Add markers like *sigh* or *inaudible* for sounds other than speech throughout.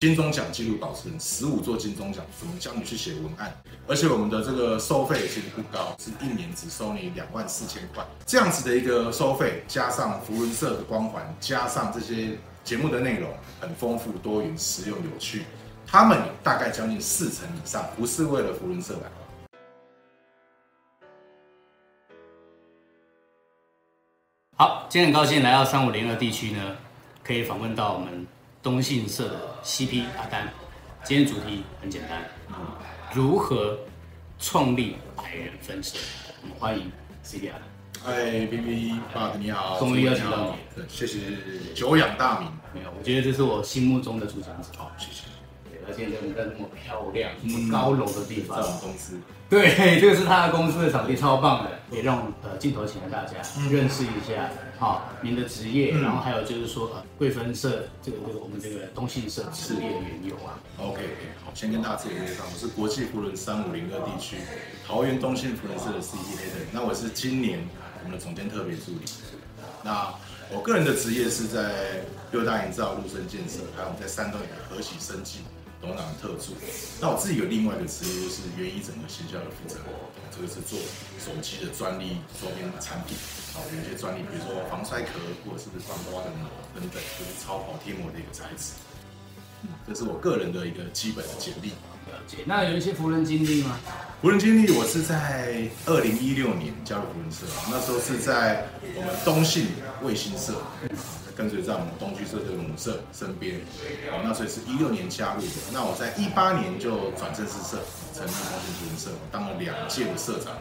金钟奖纪录保持人，十五座金钟奖，怎么教你去写文案？而且我们的这个收费其实不高，是一年只收你两万四千块，这样子的一个收费，加上福伦社的光环，加上这些节目的内容很丰富、多元、实用、有趣，他们大概将近四成以上不是为了福伦社来。好，今天很高兴来到三五零二地区呢，可以访问到我们。东信社的 CP 阿丹，今天主题很简单，如何创立百人分社？我们欢迎 CP 阿丹。嗨，B B，爸，你好，终于邀请到你，谢谢，久仰大名。没有，我觉得这是我心目中的主讲者。好，谢谢。而且在那么漂亮、那么高楼的地方，在我们公司。对，这个是他的公司的场地，超棒的。也让呃镜头前的大家认识一下，好，您的职业，然后还有就是说呃贵分社这个这个我们这个东信社事业的缘由啊。OK，好，先跟大家自我介绍，我是国际福轮三五零二地区桃园东信福轮社的 CP Adam，那我是今年我们的总监特别助理。那我个人的职业是在六大营造、陆生建设，还有我们在山东有个和喜生技。董事长的特助，那我自己有另外一个职业，就是园艺整个行销的负责人，这个是做手机的专利周边产品，好，有一些专利，比如说防摔壳或者是防刮的膜等等，就是超跑贴膜的一个材质。嗯，这是我个人的一个基本的简历。了解。那有一些服人经历吗？服人经历，我是在二零一六年加入服人社，那时候是在我们东信卫星社。跟随在我们东区社这个母社身边，哦，那所以是一六年加入的。那我在一八年就转正式社，成立东信扶轮社，当了两届的社长。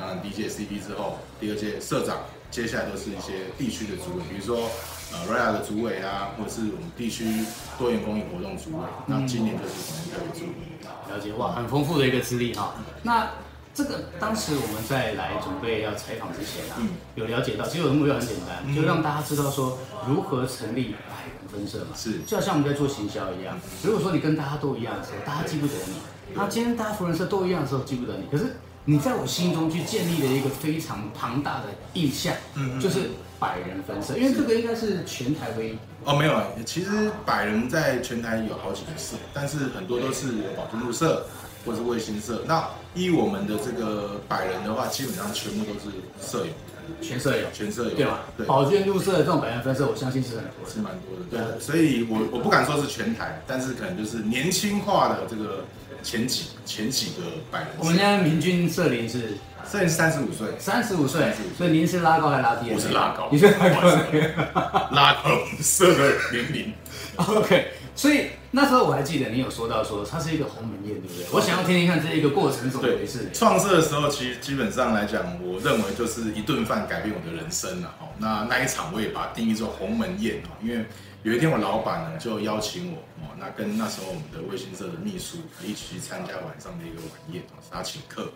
当然第一届 CP 之后，第二届社长，接下来都是一些地区的主委，比如说呃 RIA 的主委啊，或者是我们地区多元公益活动主委。那今年就是我们特别助理。了解哇，很丰富的一个资历哈。那这个当时我们在来准备要采访之前啊，嗯、有了解到，其实我的目标很简单，嗯、就让大家知道说如何成立百人分社嘛。是，就好像我们在做行销一样，如果说你跟大家都一样的时候，大家记不得你；那今天大家福人社都一样的时候，记不得你。可是你在我心中去建立了一个非常庞大的印象，嗯，就是百人分社，因为这个应该是全台唯一。哦，没有啊，其实百人在全台有好几个社，但是很多都是保尊路社。或者是卫星社，那依我们的这个百人的话，基本上全部都是社友，全社友，全社友，对吧？对，保健入社的这种百人分社，我相信是很多，是蛮多的，对。对，所以我我不敢说是全台，但是可能就是年轻化的这个前几前几个百人。我们现在平均社龄是社龄三十五岁，三十五岁，所以您是拉高还是拉低？我是拉高，你是拉高，*laughs* 拉高社的年龄。*laughs* OK。所以那时候我还记得你有说到说它是一个鸿门宴，对不对？我想要听听看这一个过程怎么回事。创设的时候，其实基本上来讲，我认为就是一顿饭改变我的人生了。哈，那那一场我也把它定义做鸿门宴。哈，因为有一天我老板呢就邀请我，哦，那跟那时候我们的卫星社的秘书一起去参加晚上的一个晚宴，是他请客。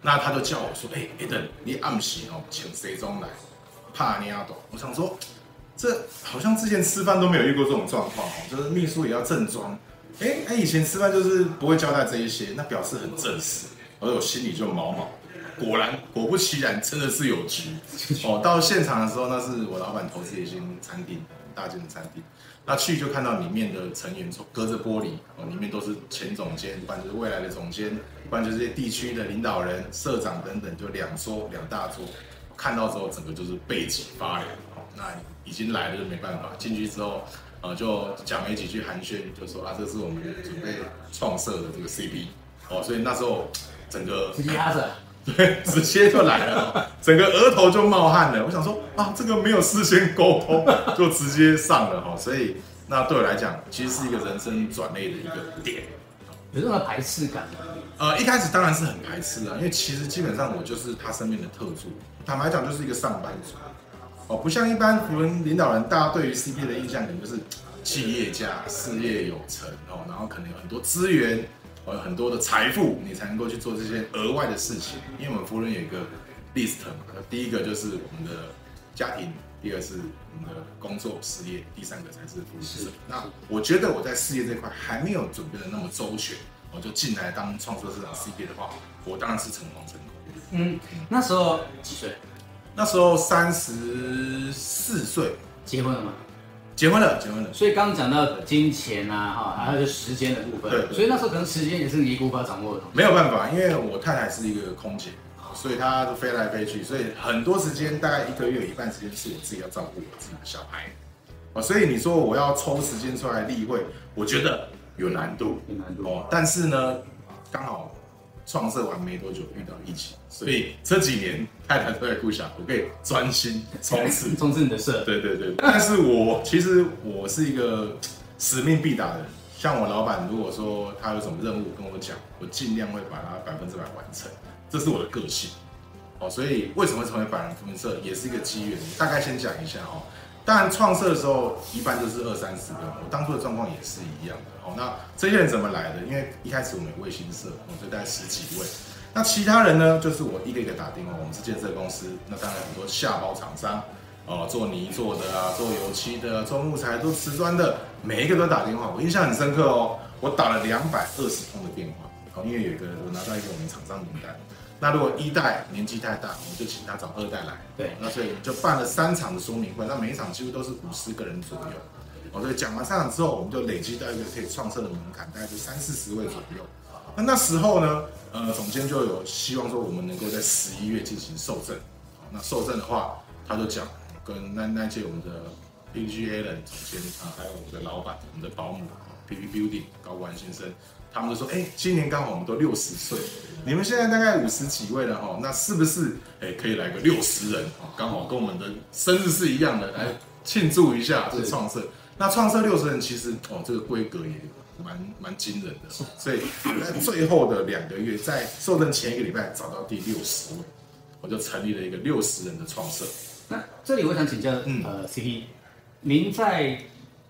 那他就叫我说：“哎，艾登，你暗喜哦请谁中来？怕你阿斗。”我想说。这好像之前吃饭都没有遇过这种状况哦，就是秘书也要正装，哎，他以前吃饭就是不会交代这一些，那表示很正式，而我心里就毛毛。果然，果不其然，真的是有局哦。到现场的时候，那是我老板投资一间餐厅，大间的餐厅。那去就看到里面的成员隔着玻璃哦，里面都是前总监，不然就是未来的总监，不然就是这些地区的领导人、社长等等，就两桌两大桌。看到之后，整个就是背脊发凉。那已经来了就没办法，进去之后，呃，就讲没几句寒暄，就说啊，这是我们准备创设的这个 CP，哦，所以那时候整个直接压着，对，*laughs* 直接就来了，整个额头就冒汗了。我想说啊，这个没有事先沟通就直接上了哈，所以那对我来讲，其实是一个人生转捩的一个点。有这种排斥感吗？呃，一开始当然是很排斥啊，因为其实基本上我就是他身边的特助，坦白讲就是一个上班族。哦，不像一般扶轮领导人，大家对于 CP 的印象可能就是企业家，事业有成哦，然后可能有很多资源，有很多的财富，你才能够去做这些额外的事情。因为我们福伦有一个 list 嘛，第一个就是我们的家庭，第二是我们的工作事业，第三个才是扶轮社。那我觉得我在事业这块还没有准备的那么周全，我就进来当创作市场 CP 的话，我当然是诚惶诚恐。嗯，那时候几岁？那时候三十四岁，结婚了吗？结婚了，结婚了。所以刚刚讲到金钱啊，哈，还有就时间的部分。对，所以那时候可能时间也是你无法掌握的。没有办法，因为我太太是一个空姐，所以她都飞来飞去，所以很多时间大概一个月有一半时间是我自己要照顾我自己的小孩。啊，所以你说我要抽时间出来例会，我觉得有难度，有难度哦。但是呢，刚好创设完没多久遇到疫情，所以这几年太太都在顾小孩，我可以专心冲刺 *laughs* 冲刺你的事。对对对。但是我其实我是一个使命必达的人，像我老板如果说他有什么任务跟我讲，我尽量会把它百分之百完成，这是我的个性。哦，所以为什么会成为百人福伦社，也是一个机缘。大概先讲一下哦。当然，创设的时候一般都是二三十个，我当初的状况也是一样的。好，那这些人怎么来的？因为一开始我们有卫星社，我就大概十几位。那其他人呢？就是我一个一个打电话。我们是建设公司，那当然很多下包厂商，哦，做泥做的啊，做油漆的，做木材，做瓷砖的，每一个都打电话。我印象很深刻哦，我打了两百二十通的电话。哦，因为有一个我拿到一个我们厂商名单。那如果一代年纪太大，我们就请他找二代来。对，那所以就办了三场的说明会，那每一场几乎都是五十个人左右。哦，所以讲完三场之后，我们就累积到一个可以创设的门槛，大概就三四十位左右。那那时候呢，呃，总监就有希望说我们能够在十一月进行受赠。那受证的话，他就讲跟那那届我们的 PGA 的总监啊，还有我们的老板、我们的保姆 PP Building 高官先生。他们就说：“哎、欸，今年刚好我们都六十岁，你们现在大概五十几位了哈，那是不是哎、欸、可以来个六十人啊？刚好跟我们的生日是一样的，来庆祝一下这个创设。那创设六十人其实哦，这个规格也蛮蛮惊人的，所以在最后的两个月，在受赠前一个礼拜找到第六十位，我就成立了一个六十人的创设。那这里我想请教，嗯、呃，CP，您在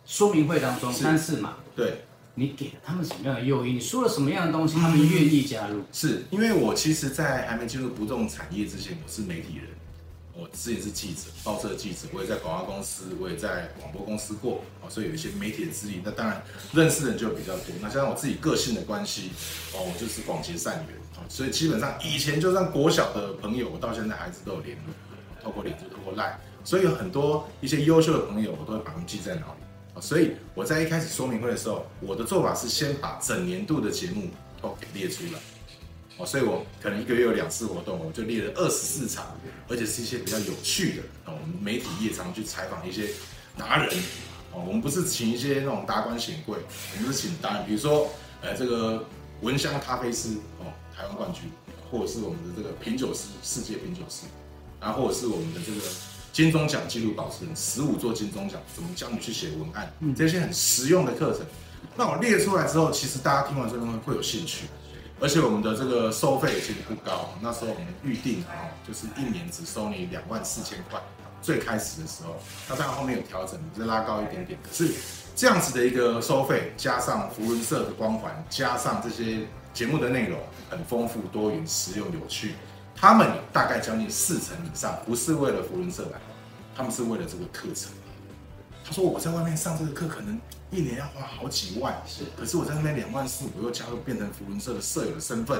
说明会当中三四嘛？对。”你给了他们什么样的诱因？你说了什么样的东西，他们愿意加入？是因为我其实，在还没进入不动产业之前，我是媒体人，我之前是记者，报社记者，我也在广告公司，我也在广播公司过，所以有一些媒体的资历。那当然认识的人就比较多。那加上我自己个性的关系，哦，我就是广结善缘，所以基本上以前就算国小的朋友，我到现在还是都有联络，透过脸书，透过 Line，所以有很多一些优秀的朋友，我都会把他们记在脑里。所以我在一开始说明会的时候，我的做法是先把整年度的节目都给列出来。哦，所以我可能一个月有两次活动，我就列了二十四场，而且是一些比较有趣的。哦，我们媒体业常去采访一些达人。哦，我们不是请一些那种达官显贵，我们是请达人，比如说，呃，这个闻香咖啡师，哦，台湾冠军，或者是我们的这个品酒师，世界品酒师，然后或者是我们的这个。金钟奖纪录保持人，十五座金钟奖，怎么教你去写文案？嗯，这些很实用的课程，那我列出来之后，其实大家听完之后会有兴趣，而且我们的这个收费其实不高，那时候我们预定啊，就是一年只收你两万四千块，最开始的时候，那当然后面有调整，再拉高一点点。可是这样子的一个收费，加上福伦社的光环，加上这些节目的内容很丰富、多元、实用、有趣。他们大概将近四成以上不是为了福伦社来，他们是为了这个课程。他说我在外面上这个课，可能一年要花好几万，是。可是我在那边两万四，我又加入变成福伦社的舍友的身份，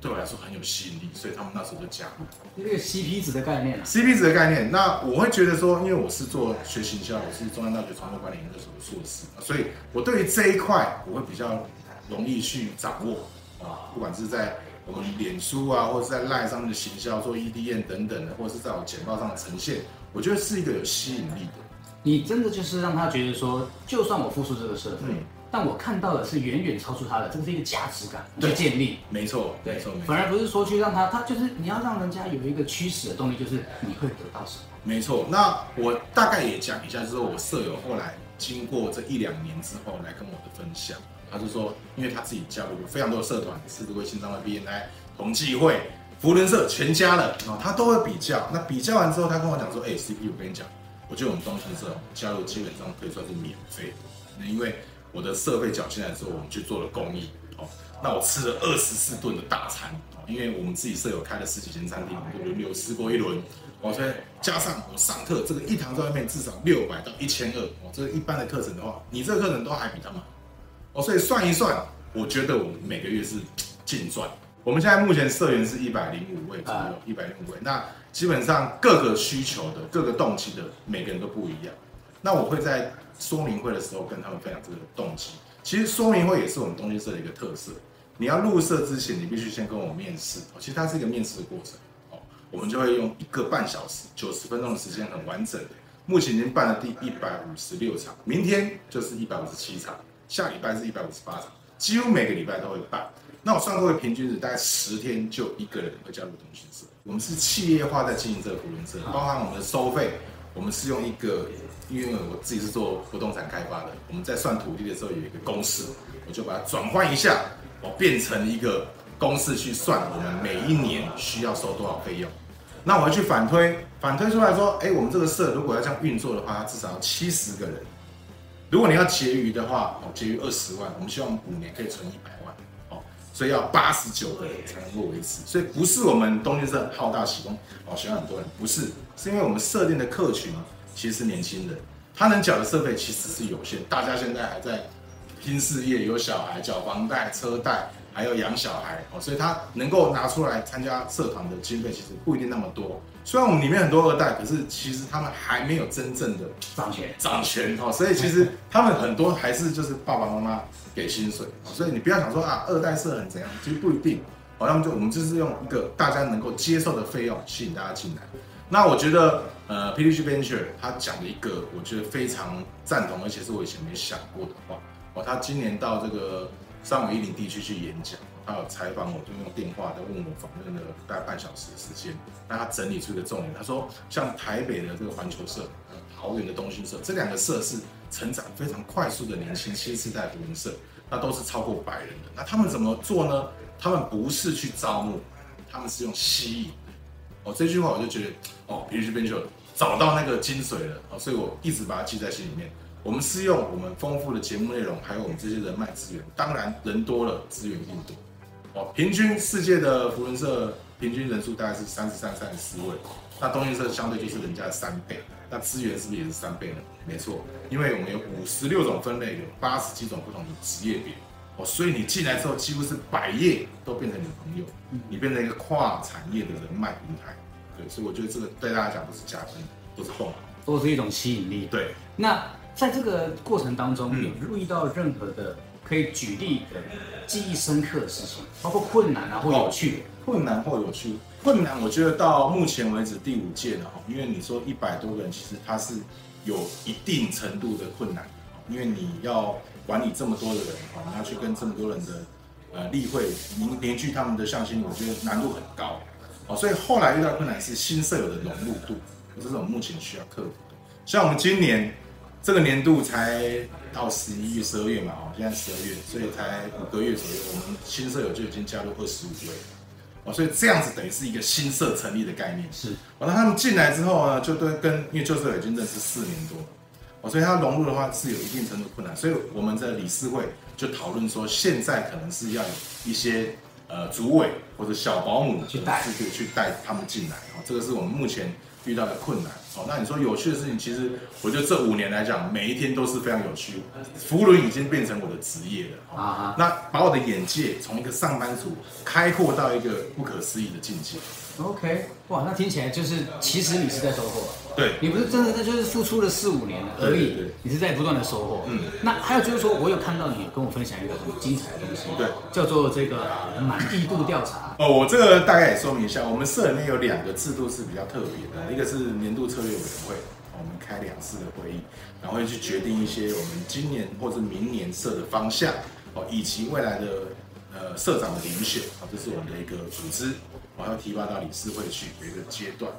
对我来说很有吸引力，所以他们那时候就加入。这个 CP 值的概念啊，CP 值的概念。那我会觉得说，因为我是做学行销，我是中央大学传播管理研究所的硕士，所以我对于这一块我会比较容易去掌握啊，不管是在。我们脸书啊，或者是在 LINE 上面的行销，做 EDM 等等的，或者是在我简报上的呈现，我觉得是一个有吸引力的。你真的就是让他觉得说，就算我付出这个社费，嗯、但我看到的是远远超出他的，这个是一个价值感去建立。没错，没错，反而不是说去让他，他就是你要让人家有一个驱使的动力，就是你会得到什么。没错，那我大概也讲一下，就是我舍友后来经过这一两年之后来跟我的分享。他就说，因为他自己加入了非常多的社团，狮子会、新商会、BNI、同济会、福伦社全加了啊，他都会比较。那比较完之后，他跟我讲说：“哎，CP，我跟你讲，我觉得我们东西社加入基本上可以算是免费。那因为我的社费缴进来之后，我们去做了公益哦。那我吃了二十四顿的大餐，因为我们自己社友开了十几间餐厅，我们轮流吃过一轮。哦，所以加上我上课，这个一堂在外面至少六百到一千二哦。这个一般的课程的话，你这个课程都还比他们。”哦，所以算一算，我觉得我们每个月是净赚。我们现在目前社员是一百零五位左右，一百零五位。那基本上各个需求的、各个动机的，每个人都不一样。那我会在说明会的时候跟他们分享这个动机。其实说明会也是我们东西社的一个特色。你要入社之前，你必须先跟我面试。其实它是一个面试的过程。哦，我们就会用一个半小时、九十分钟的时间，很完整的。目前已经办了第一百五十六场，明天就是一百五十七场，下礼拜是一百五十八场，几乎每个礼拜都会办。那我算过，平均值大概十天就一个人会加入东西社。我们是企业化在经营这个扶轮社，包含我们的收费，我们是用一个，因为我自己是做不动产开发的，我们在算土地的时候有一个公式，我就把它转换一下，我变成一个公式去算我们每一年需要收多少费用。那我要去反推，反推出来说，哎，我们这个社如果要这样运作的话，它至少要七十个人。如果你要结余的话，哦，结余二十万，我们希望五年可以存一百，所以要八十九个人才能够维持。所以不是我们东京社好大喜功，哦，喜欢很多人，不是，是因为我们设定的客群啊其实是年轻人，他能缴的设备其实是有限。大家现在还在拼事业，有小孩，缴房贷、车贷。还要养小孩哦，所以他能够拿出来参加社团的经费其实不一定那么多。虽然我们里面很多二代，可是其实他们还没有真正的掌权掌权哦，所以其实他们很多还是就是爸爸妈妈给薪水。所以你不要想说啊，二代社很怎样，其实不一定。好，那么就我们就是用一个大家能够接受的费用吸引大家进来。那我觉得呃，PTG Venture 他讲了一个我觉得非常赞同，而且是我以前没想过的话哦，他今年到这个。上尾一林地区去演讲，他有采访我，就用电话在问我访问了大概半小时的时间。那他整理出一个重点，他说像台北的这个环球社、桃园的东兴社，这两个社是成长非常快速的年轻新时代扶轮社，那都是超过百人的。那他们怎么做呢？他们不是去招募，他们是用吸引。哦，这句话我就觉得哦，皮皮边就找到那个精髓了。哦，所以我一直把它记在心里面。我们是用我们丰富的节目内容，还有我们这些人脉资源。当然，人多了，资源一定多。哦，平均世界的福伦社平均人数大概是三十三、三十四位，那东西社相对就是人家的三倍。那资源是不是也是三倍呢？没错，因为我们有五十六种分类，有八十几种不同的职业别。哦，所以你进来之后，几乎是百业都变成你的朋友，你变成一个跨产业的人脉平台。对，所以我觉得这个对大家讲都是加分，都是棒，都是一种吸引力。对，那。在这个过程当中，有注意到任何的可以举例的记忆深刻的事情，包括困难啊或有趣，困难或有趣。困难，我觉得到目前为止第五届了哈，因为你说一百多个人，其实它是有一定程度的困难，因为你要管理这么多的人哈，你要去跟这么多人的呃例会凝凝聚他们的向心力，我觉得难度很高哦。所以后来遇到困难是新舍友的融入度，这是我们目前需要克服的。像我们今年。这个年度才到十一月、十二月嘛，哦，现在十二月，所以才五个月左右，我们新社友就已经加入二十五位，哦，所以这样子等于是一个新社成立的概念。是，完了他们进来之后呢，就对跟因为旧社友已经认识四年多，哦，所以他融入的话是有一定程度困难，所以我们的理事会就讨论说，现在可能是要有一些呃主委或者小保姆去带，去带他们进来，哦，这个是我们目前。遇到的困难哦，那你说有趣的事情，其实我觉得这五年来讲，每一天都是非常有趣。福轮已经变成我的职业了啊，那把我的眼界从一个上班族开阔到一个不可思议的境界。OK，哇，那听起来就是其实你是在收获，对，你不是真的，那就是付出了四五年了而已，你是在不断的收获。嗯，那还有就是说，我有看到你跟我分享一个很精彩的东西，对，叫做这个满意度调查。哦，我这个大概也说明一下，我们社里面有两个制度是比较特别的，一个是年度策略委员会，我们开两次的会议，然后会去决定一些我们今年或者明年社的方向，哦，以及未来的呃社长的遴选，啊，这是我们的一个组织。我要提拔到理事会去有一个阶段。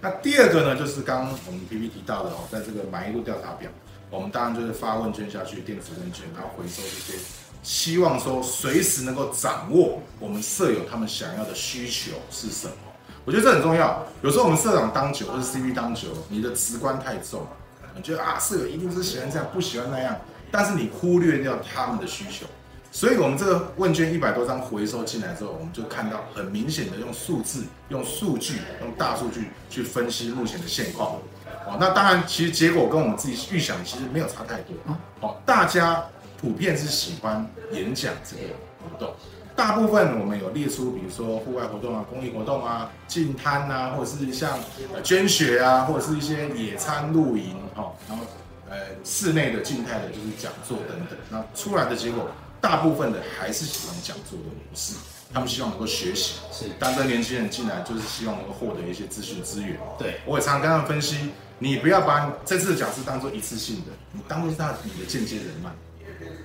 那第二个呢，就是刚刚我们 P P 提到的哦，在这个满意度调查表，我们当然就是发问卷下去，电子问卷，然后回收这些，希望说随时能够掌握我们社友他们想要的需求是什么。我觉得这很重要。有时候我们社长当久或者 C P 当久，你的直观太重了，你觉得啊，社友一定是喜欢这样，不喜欢那样，但是你忽略掉他们的需求。所以，我们这个问卷一百多张回收进来之后，我们就看到很明显的用数字、用数据、用大数据去分析目前的现况。哦，那当然，其实结果跟我们自己预想的其实没有差太多。哦，大家普遍是喜欢演讲这个活动，大部分我们有列出，比如说户外活动啊、公益活动啊、进摊啊，或者是像捐血啊，或者是一些野餐露营，哈，然后呃室内的、静态的，就是讲座等等。那出来的结果，大部分的还是喜欢讲座的模式，他们希望能够学习。是，但这年轻人进来就是希望能够获得一些资讯资源。对，我也常常跟他们分析，你不要把这次的讲师当做一次性的，你当做是他你的间接人脉。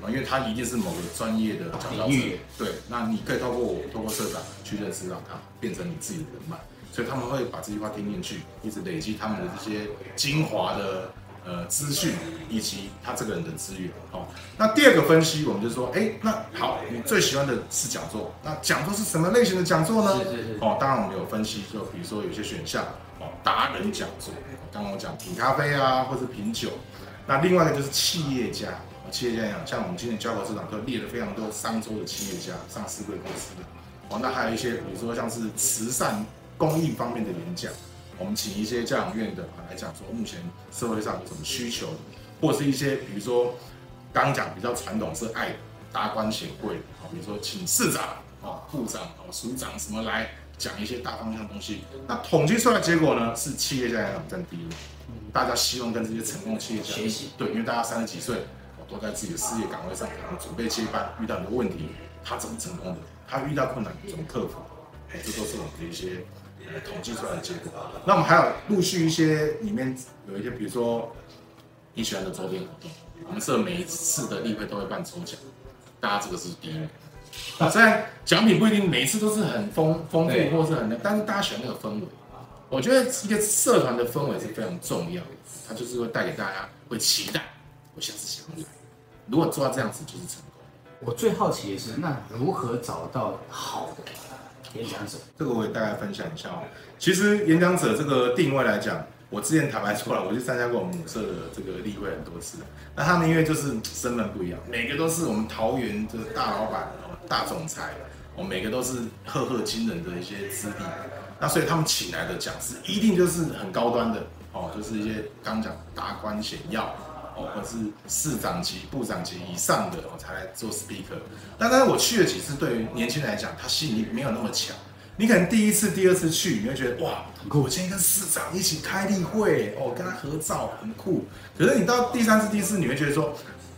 因为他一定是某个专业的领域，对，那你可以透过我，透过社长去认识到他，变成你自己的人脉，所以他们会把这句话听进去，一直累积他们的这些精华的呃资讯以及他这个人的资源。好，那第二个分析，我们就说，哎，那好，你最喜欢的是讲座，那讲座是什么类型的讲座呢？是是是。哦，当然我们有分析，就比如说有些选项，哦，达人讲座，刚刚我讲品咖啡啊，或是品酒，那另外一个就是企业家。企业家一样，像我们今年交投市场都列了非常多商周的企业家、上市贵公司的，哦，那还有一些，比如说像是慈善公益方面的演讲，我们请一些教养院的来讲说，目前社会上有什么需求，或是一些比如说刚讲比较传统是爱达官显贵，啊，比如说请市长、啊部长、啊署长什么来讲一些大方向的东西，那统计出来的结果呢，是企业家也很占第一，大家希望跟这些成功的企业家学习，对，因为大家三十几岁。都在自己的事业岗位上，可能准备接班，遇到很多问题，他怎么成功的？他遇到困难怎么克服？这都是我们的一些呃统计出来的结果。那我们还有陆续一些里面有一些，比如说你喜欢的周边活动，我们社每一次的例会都会办抽奖，大家这个是第一名。啊，虽然奖品不一定每一次都是很丰丰富或是很，但是大家喜欢那个氛围。我觉得一个社团的氛围是非常重要的，它就是会带给大家会期待，我下次想来。如果做到这样子，就是成功。我最好奇的是，那如何找到好的演讲者？这个我也大概分享一下哦。其实演讲者这个定位来讲，我之前坦白说了，我去参加过我们母社的这个例会很多次。那他们因为就是身份不一样，每个都是我们桃园的大老板、大总裁，我每个都是赫赫惊人的一些资历。那所以他们请来的讲师一定就是很高端的哦，就是一些刚讲达官显要。哦，或者是市长级、部长级以上的，我才来做 speaker。但当然我去了几次，对于年轻人来讲，他吸引力没有那么强。你可能第一次、第二次去，你会觉得哇！我今天跟市长一起开例会，哦，跟他合照，很酷。可是你到第三次、第四，你会觉得说，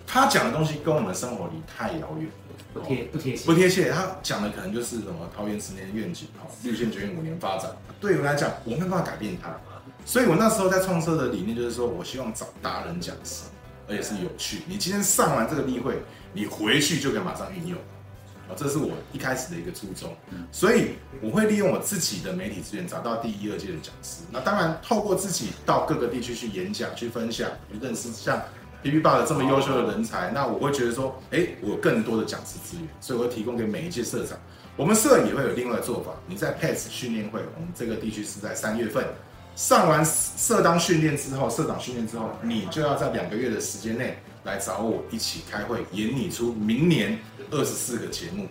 他讲的东西跟我们生活离太遥远，不贴不贴切，不贴切。他讲的可能就是什么桃园十年愿景，哦，绿线决五年发展。对我来讲，我没办法改变他。所以我那时候在创社的理念就是说，我希望找达人讲师，而且是有趣。你今天上完这个例会，你回去就可以马上运用，啊，这是我一开始的一个初衷。所以我会利用我自己的媒体资源，找到第一、二届的讲师。那当然，透过自己到各个地区去演讲、去分享、去认识像 P P 爸的这么优秀的人才，那我会觉得说，哎，我有更多的讲师资源，所以我会提供给每一届社长。我们社也会有另外的做法。你在 PACE 训练会，我们这个地区是在三月份。上完社当训练之后，社长训练之后，你就要在两个月的时间内来找我一起开会，演你出明年二十四个节目。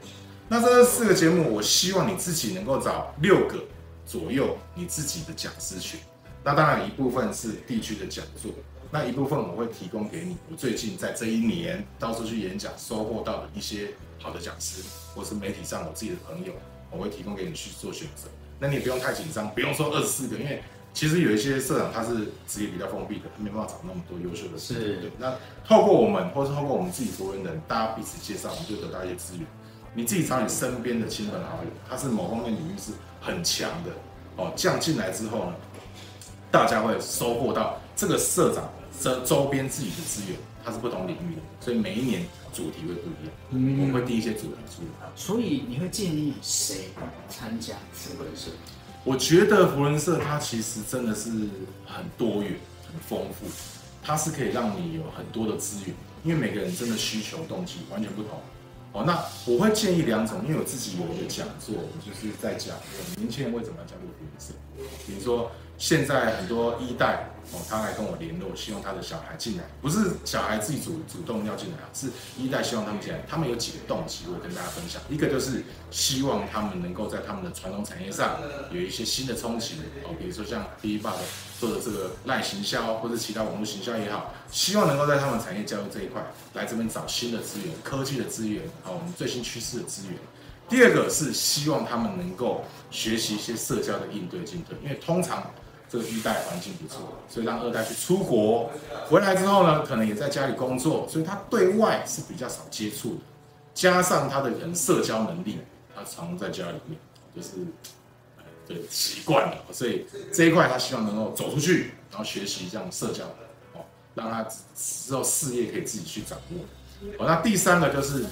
那这二十四个节目，我希望你自己能够找六个左右你自己的讲师群。那当然一部分是地区的讲座，那一部分我会提供给你。我最近在这一年到处去演讲，收获到的一些好的讲师，或是媒体上我自己的朋友，我会提供给你去做选择。那你也不用太紧张，不用说二十四个，因为。其实有一些社长他是职业比较封闭的，他没办法找那么多优秀的。是对。那透过我们，或是透过我们自己熟人人，大家彼此介绍，我们就得到一些资源。你自己找你身边的亲朋好友，他是某方面领域是很强的哦，这样进来之后呢，大家会收获到这个社长这周边自己的资源，他是不同领域的，所以每一年主题会不一样。嗯，我们会定一些主题出来。所以你会建议谁参加福仁社？我觉得福伦社它其实真的是很多元、很丰富，它是可以让你有很多的资源，因为每个人真的需求动机完全不同。哦，那我会建议两种，因为我自己有一个讲座，我就是在讲年轻人为什么要加入福仁社，比如说现在很多一代。哦，他来跟我联络，希望他的小孩进来，不是小孩自己主主动要进来啊，是一代希望他们进来。他们有几个动机，我跟大家分享。一个就是希望他们能够在他们的传统产业上有一些新的冲击哦，比如说像 B 爸的做的这个赖行销，或者其他网络行销也好，希望能够在他们产业交流这一块来这边找新的资源、科技的资源，哦，我们最新趋势的资源。第二个是希望他们能够学习一些社交的应对进退，因为通常。这个一代环境不错，所以让二代去出国，回来之后呢，可能也在家里工作，所以他对外是比较少接触的。加上他的人社交能力，他常在家里面，就是的习惯了，所以这一块他希望能够走出去，然后学习这样社交，哦，让他之后事业可以自己去掌握。哦，那第三个就是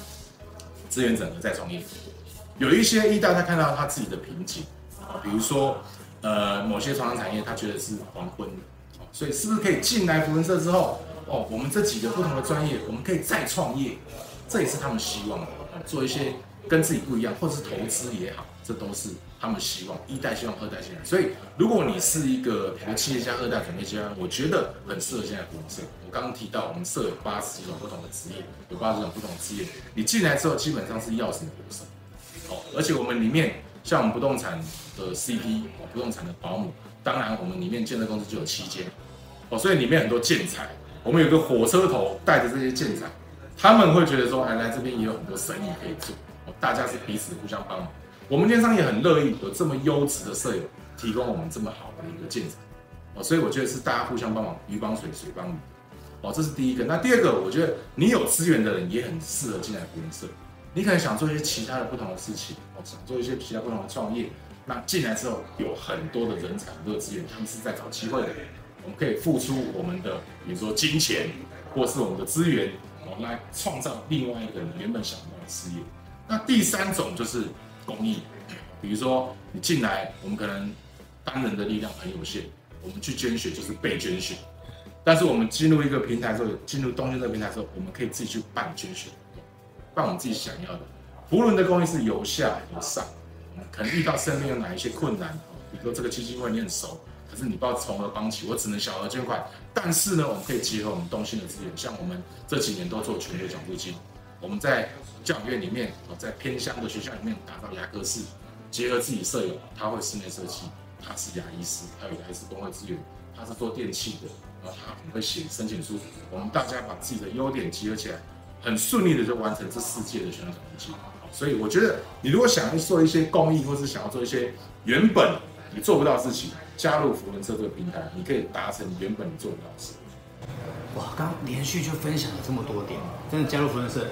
资源整合再创业，有一些一代他看到他自己的瓶颈，啊，比如说。呃，某些传统产业他觉得是黄昏，所以是不是可以进来福伦社之后，哦，我们这几个不同的专业，我们可以再创业，这也是他们希望的，做一些跟自己不一样，或者是投资也好，这都是他们希望一代希望二代进来。所以，如果你是一个比如企业家二代准备家，我觉得很适合现在公司。我刚刚提到，我们设有八十几种不同的职业，有八十种不同的职业，你进来之后基本上是要什么有什么，哦，而且我们里面。像我们不动产的 CP，不动产的保姆，当然我们里面建设公司就有七间，哦，所以里面很多建材，我们有个火车头带着这些建材，他们会觉得说，哎，来这边也有很多生意可以做，大家是彼此互相帮忙，我们电商也很乐意有这么优质的舍友提供我们这么好的一个建材，哦，所以我觉得是大家互相帮忙，鱼帮水，水帮鱼，哦，这是第一个。那第二个，我觉得你有资源的人也很适合进来福伦社。你可能想做一些其他的不同的事情，哦，想做一些其他不同的创业。那进来之后，有很多的人才、很多的资源，他们是在找机会的。我们可以付出我们的，比如说金钱，或是我们的资源，哦，来创造另外一个你原本想要的事业。那第三种就是公益，比如说你进来，我们可能单人的力量很有限，我们去捐血就是被捐血。但是我们进入一个平台之后，进入东京这个平台之后，我们可以自己去办捐血。办我们自己想要的。福伦的公益是由下而上，可能遇到身边有哪一些困难，比如说这个基金会你很熟，可是你不知道从何帮起，我只能小额捐款。但是呢，我们可以结合我们东兴的资源，像我们这几年都做全球奖助金，我们在教育院里面，在偏乡的学校里面打造牙科室，结合自己舍友，他会室内设计，他是牙医师，他有牙医师工会资源，他是做电器的，然后他很会写申请书，我们大家把自己的优点集合起来。很顺利的就完成这世界的宣传成绩，所以我觉得你如果想要做一些公益，或是想要做一些原本你做不到的事情，加入福伦社这个平台，你可以达成原本你做不到的事。哇，刚连续就分享了这么多点，真的加入福伦社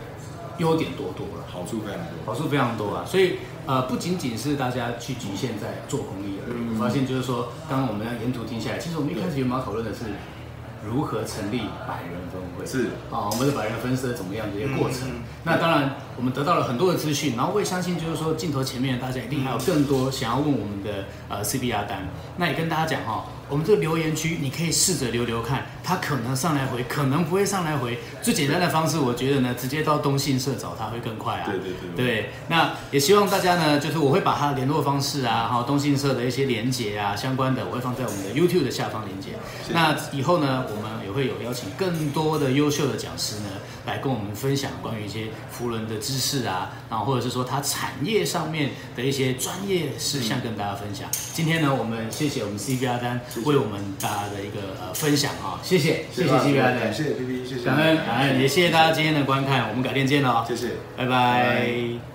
优点多多了，好处非常多，好处非常多啊！所以呃，不仅仅是大家去局限在做公益而已，发现就是说，刚刚我们沿途听下来，其实我们一开始原本要讨论的是。如何成立百人分会？是啊，我们的百人分社怎么样的一个过程？那当然，我们得到了很多的资讯，然后我也相信，就是说镜头前面大家一定还有更多想要问我们的呃 C B R 单。那也跟大家讲哈，我们这个留言区你可以试着留留看，他可能上来回，可能不会上来回。最简单的方式，我觉得呢，直接到东信社找他会更快啊。对对对。对，那也希望大家呢，就是我会把他的联络方式啊，还有东信社的一些连接啊，相关的，我会放在我们的 YouTube 的下方连接。那以后呢，我们也会有邀请更多的优秀的讲师呢，来跟我们分享关于一些福伦的知识啊，然后或者是说他产业上面的一些专业事项跟大家分享。今天呢，我们谢谢我们 C B R 丹为我们大家的一个呃分享啊，谢谢谢谢 C B R 丹，谢谢谢。感恩感恩，也谢谢大家今天的观看，我们改天见喽，谢谢，拜拜。